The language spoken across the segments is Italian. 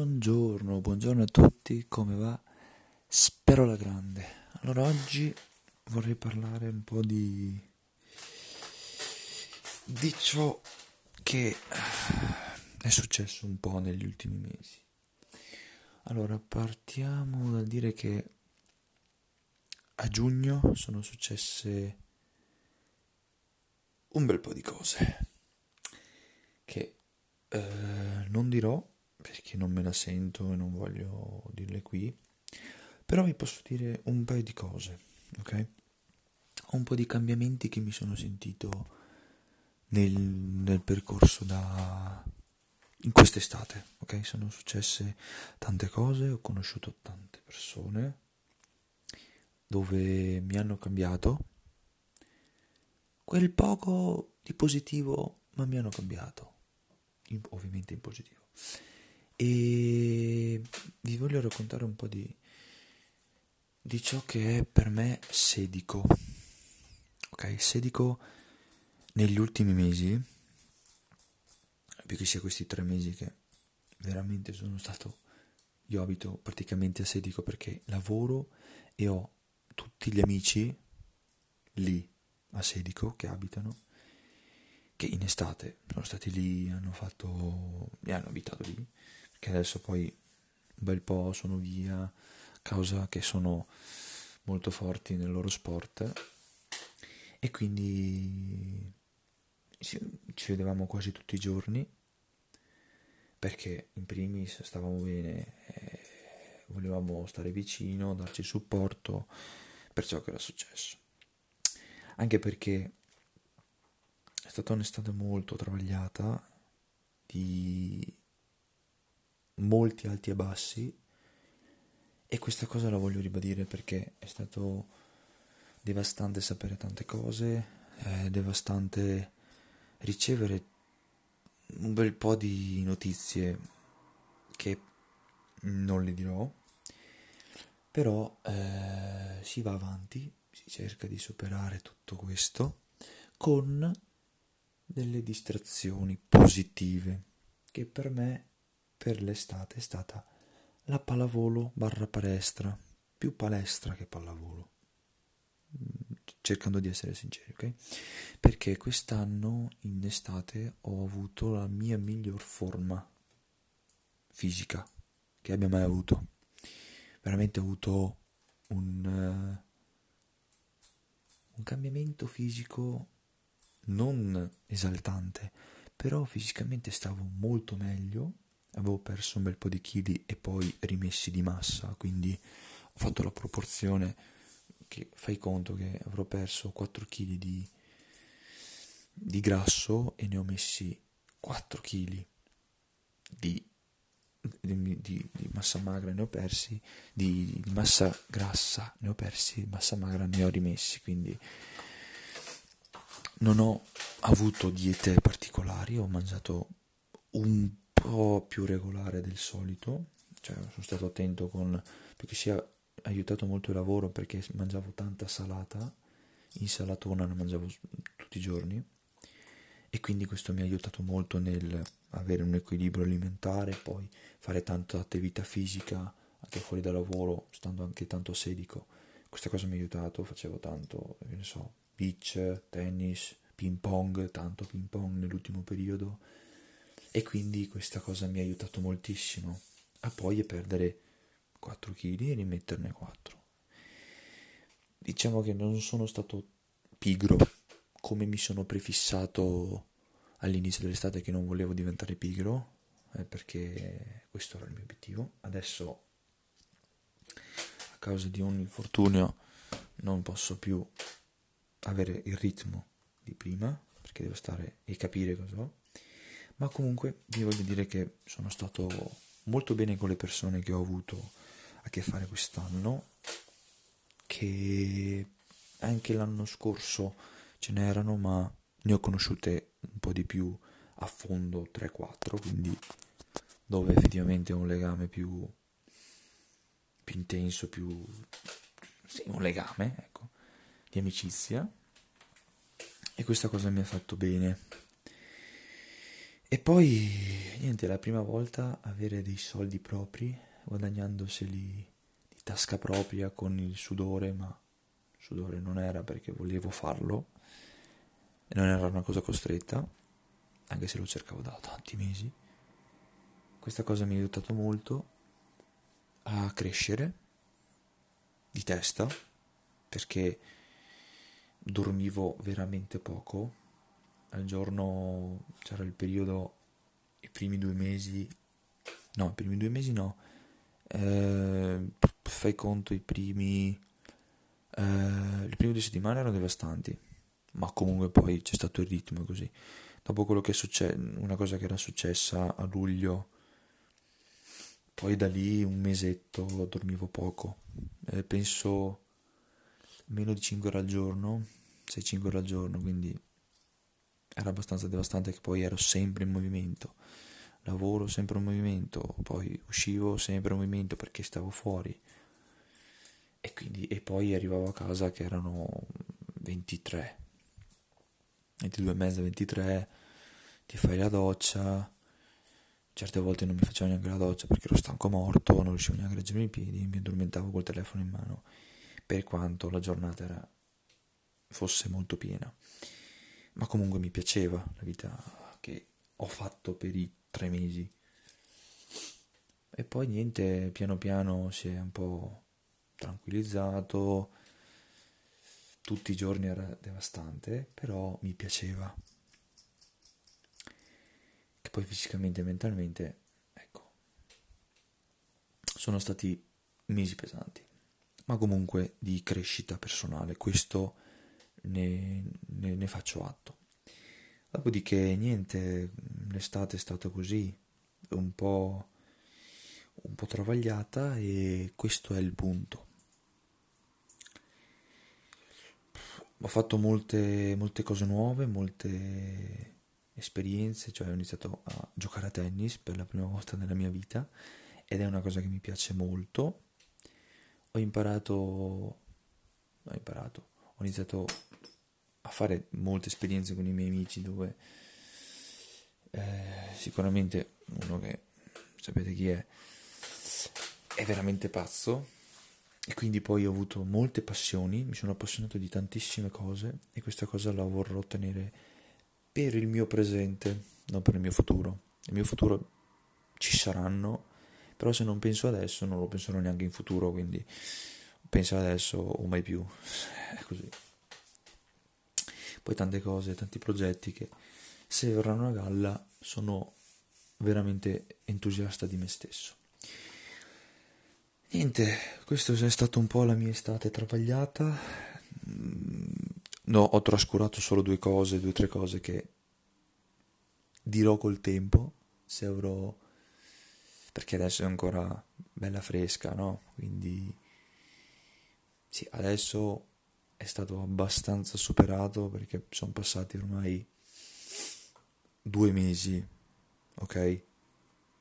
Buongiorno, buongiorno a tutti, come va? Spero la grande. Allora oggi vorrei parlare un po' di di ciò che eh, è successo un po' negli ultimi mesi. Allora, partiamo dal dire che a giugno sono successe un bel po' di cose che eh, non dirò perché non me la sento e non voglio dirle qui, però vi posso dire un paio di cose, ok? Un po' di cambiamenti che mi sono sentito nel, nel percorso da in quest'estate, ok? Sono successe tante cose, ho conosciuto tante persone dove mi hanno cambiato quel poco di positivo, ma mi hanno cambiato, in, ovviamente in positivo. E vi voglio raccontare un po' di, di ciò che è per me Sedico. Ok, Sedico negli ultimi mesi, più che sia questi tre mesi che veramente sono stato, io abito praticamente a Sedico perché lavoro e ho tutti gli amici lì a Sedico che abitano che in estate sono stati lì, hanno fatto, e hanno abitato lì che adesso poi un bel po' sono via causa che sono molto forti nel loro sport. E quindi ci vedevamo quasi tutti i giorni perché in primis stavamo bene volevamo stare vicino darci supporto per ciò che era successo. Anche perché è stata un'estate molto travagliata di molti alti e bassi. E questa cosa la voglio ribadire perché è stato devastante sapere tante cose, è devastante ricevere un bel po' di notizie che non le dirò, però eh, si va avanti, si cerca di superare tutto questo con delle distrazioni positive che per me per l'estate è stata la pallavolo barra palestra, più palestra che pallavolo, mm, cercando di essere sinceri, ok? Perché quest'anno in estate ho avuto la mia miglior forma fisica che abbia mai avuto. Veramente ho avuto un, uh, un cambiamento fisico non esaltante, però fisicamente stavo molto meglio avevo perso un bel po' di chili e poi rimessi di massa, quindi ho fatto la proporzione che fai conto che avrò perso 4 kg di, di grasso e ne ho messi 4 kg di, di, di, massa magra ne ho persi, di, di massa grassa ne ho persi, massa magra ne ho rimessi, quindi non ho avuto diete particolari, ho mangiato un po' più regolare del solito, cioè sono stato attento con perché si è aiutato molto il lavoro perché mangiavo tanta salata, insalatona la mangiavo tutti i giorni e quindi questo mi ha aiutato molto nel avere un equilibrio alimentare, poi fare tanta attività fisica anche fuori dal lavoro, stando anche tanto sedico. Questa cosa mi ha aiutato, facevo tanto, che ne so, beach, tennis, ping pong, tanto ping pong nell'ultimo periodo e quindi questa cosa mi ha aiutato moltissimo a poi perdere 4 kg e rimetterne 4. Diciamo che non sono stato pigro come mi sono prefissato all'inizio dell'estate che non volevo diventare pigro eh, perché questo era il mio obiettivo. Adesso a causa di un infortunio non posso più avere il ritmo di prima perché devo stare e capire cosa ho ma comunque vi voglio dire che sono stato molto bene con le persone che ho avuto a che fare quest'anno, che anche l'anno scorso ce n'erano, ma ne ho conosciute un po' di più a fondo 3-4, quindi dove effettivamente ho un legame più, più intenso, più... sì, un legame, ecco, di amicizia. E questa cosa mi ha fatto bene E poi, niente, la prima volta avere dei soldi propri, guadagnandoseli di tasca propria con il sudore, ma sudore non era perché volevo farlo, e non era una cosa costretta, anche se lo cercavo da tanti mesi. Questa cosa mi ha aiutato molto a crescere di testa, perché dormivo veramente poco. Al giorno c'era il periodo, i primi due mesi, no, i primi due mesi no, eh, fai conto i primi, eh, le prime due settimane erano devastanti, ma comunque poi c'è stato il ritmo così. Dopo quello che è successo, una cosa che era successa a luglio, poi da lì un mesetto dormivo poco, eh, penso meno di 5 ore al giorno, 6-5 ore al giorno, quindi era abbastanza devastante che poi ero sempre in movimento, lavoro sempre in movimento, poi uscivo sempre in movimento perché stavo fuori. E, quindi, e poi arrivavo a casa che erano 23, 22 e mezza, 23, ti fai la doccia, certe volte non mi facevo neanche la doccia perché ero stanco morto, non riuscivo neanche a reggermi i piedi, mi addormentavo col telefono in mano per quanto la giornata era, fosse molto piena. Ma comunque mi piaceva la vita che ho fatto per i tre mesi. E poi niente, piano piano si è un po' tranquillizzato. Tutti i giorni era devastante, però mi piaceva. Che poi fisicamente e mentalmente, ecco, sono stati mesi pesanti ma comunque di crescita personale, questo ne, ne, ne faccio atto. Dopodiché niente, l'estate è stata così, un po', un po' travagliata e questo è il punto. Ho fatto molte, molte cose nuove, molte esperienze, cioè ho iniziato a giocare a tennis per la prima volta nella mia vita ed è una cosa che mi piace molto ho imparato, ho imparato, ho iniziato a fare molte esperienze con i miei amici dove eh, sicuramente uno che sapete chi è è veramente pazzo e quindi poi ho avuto molte passioni, mi sono appassionato di tantissime cose e questa cosa la vorrò tenere per il mio presente, non per il mio futuro. Il mio futuro ci saranno però se non penso adesso non lo penserò neanche in futuro, quindi penso adesso o mai più, è così. Poi tante cose, tanti progetti che se verranno a galla sono veramente entusiasta di me stesso. Niente, questa è stata un po' la mia estate travagliata. No, ho trascurato solo due cose, due o tre cose che dirò col tempo, se avrò perché adesso è ancora bella fresca, no? Quindi sì, adesso è stato abbastanza superato perché sono passati ormai due mesi, ok?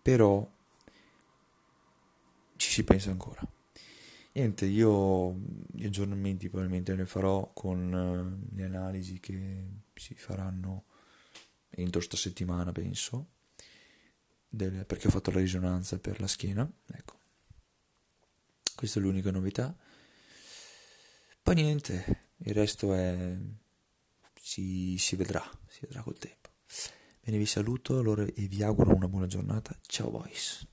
Però ci si pensa ancora. Niente, io gli aggiornamenti probabilmente ne farò con uh, le analisi che si faranno entro sta settimana, penso del, perché ho fatto la risonanza per la schiena, ecco. Questa è l'unica novità. Poi niente, il resto è... si, si vedrà, si vedrà col tempo. Bene, vi saluto allora e vi auguro una buona giornata. Ciao boys.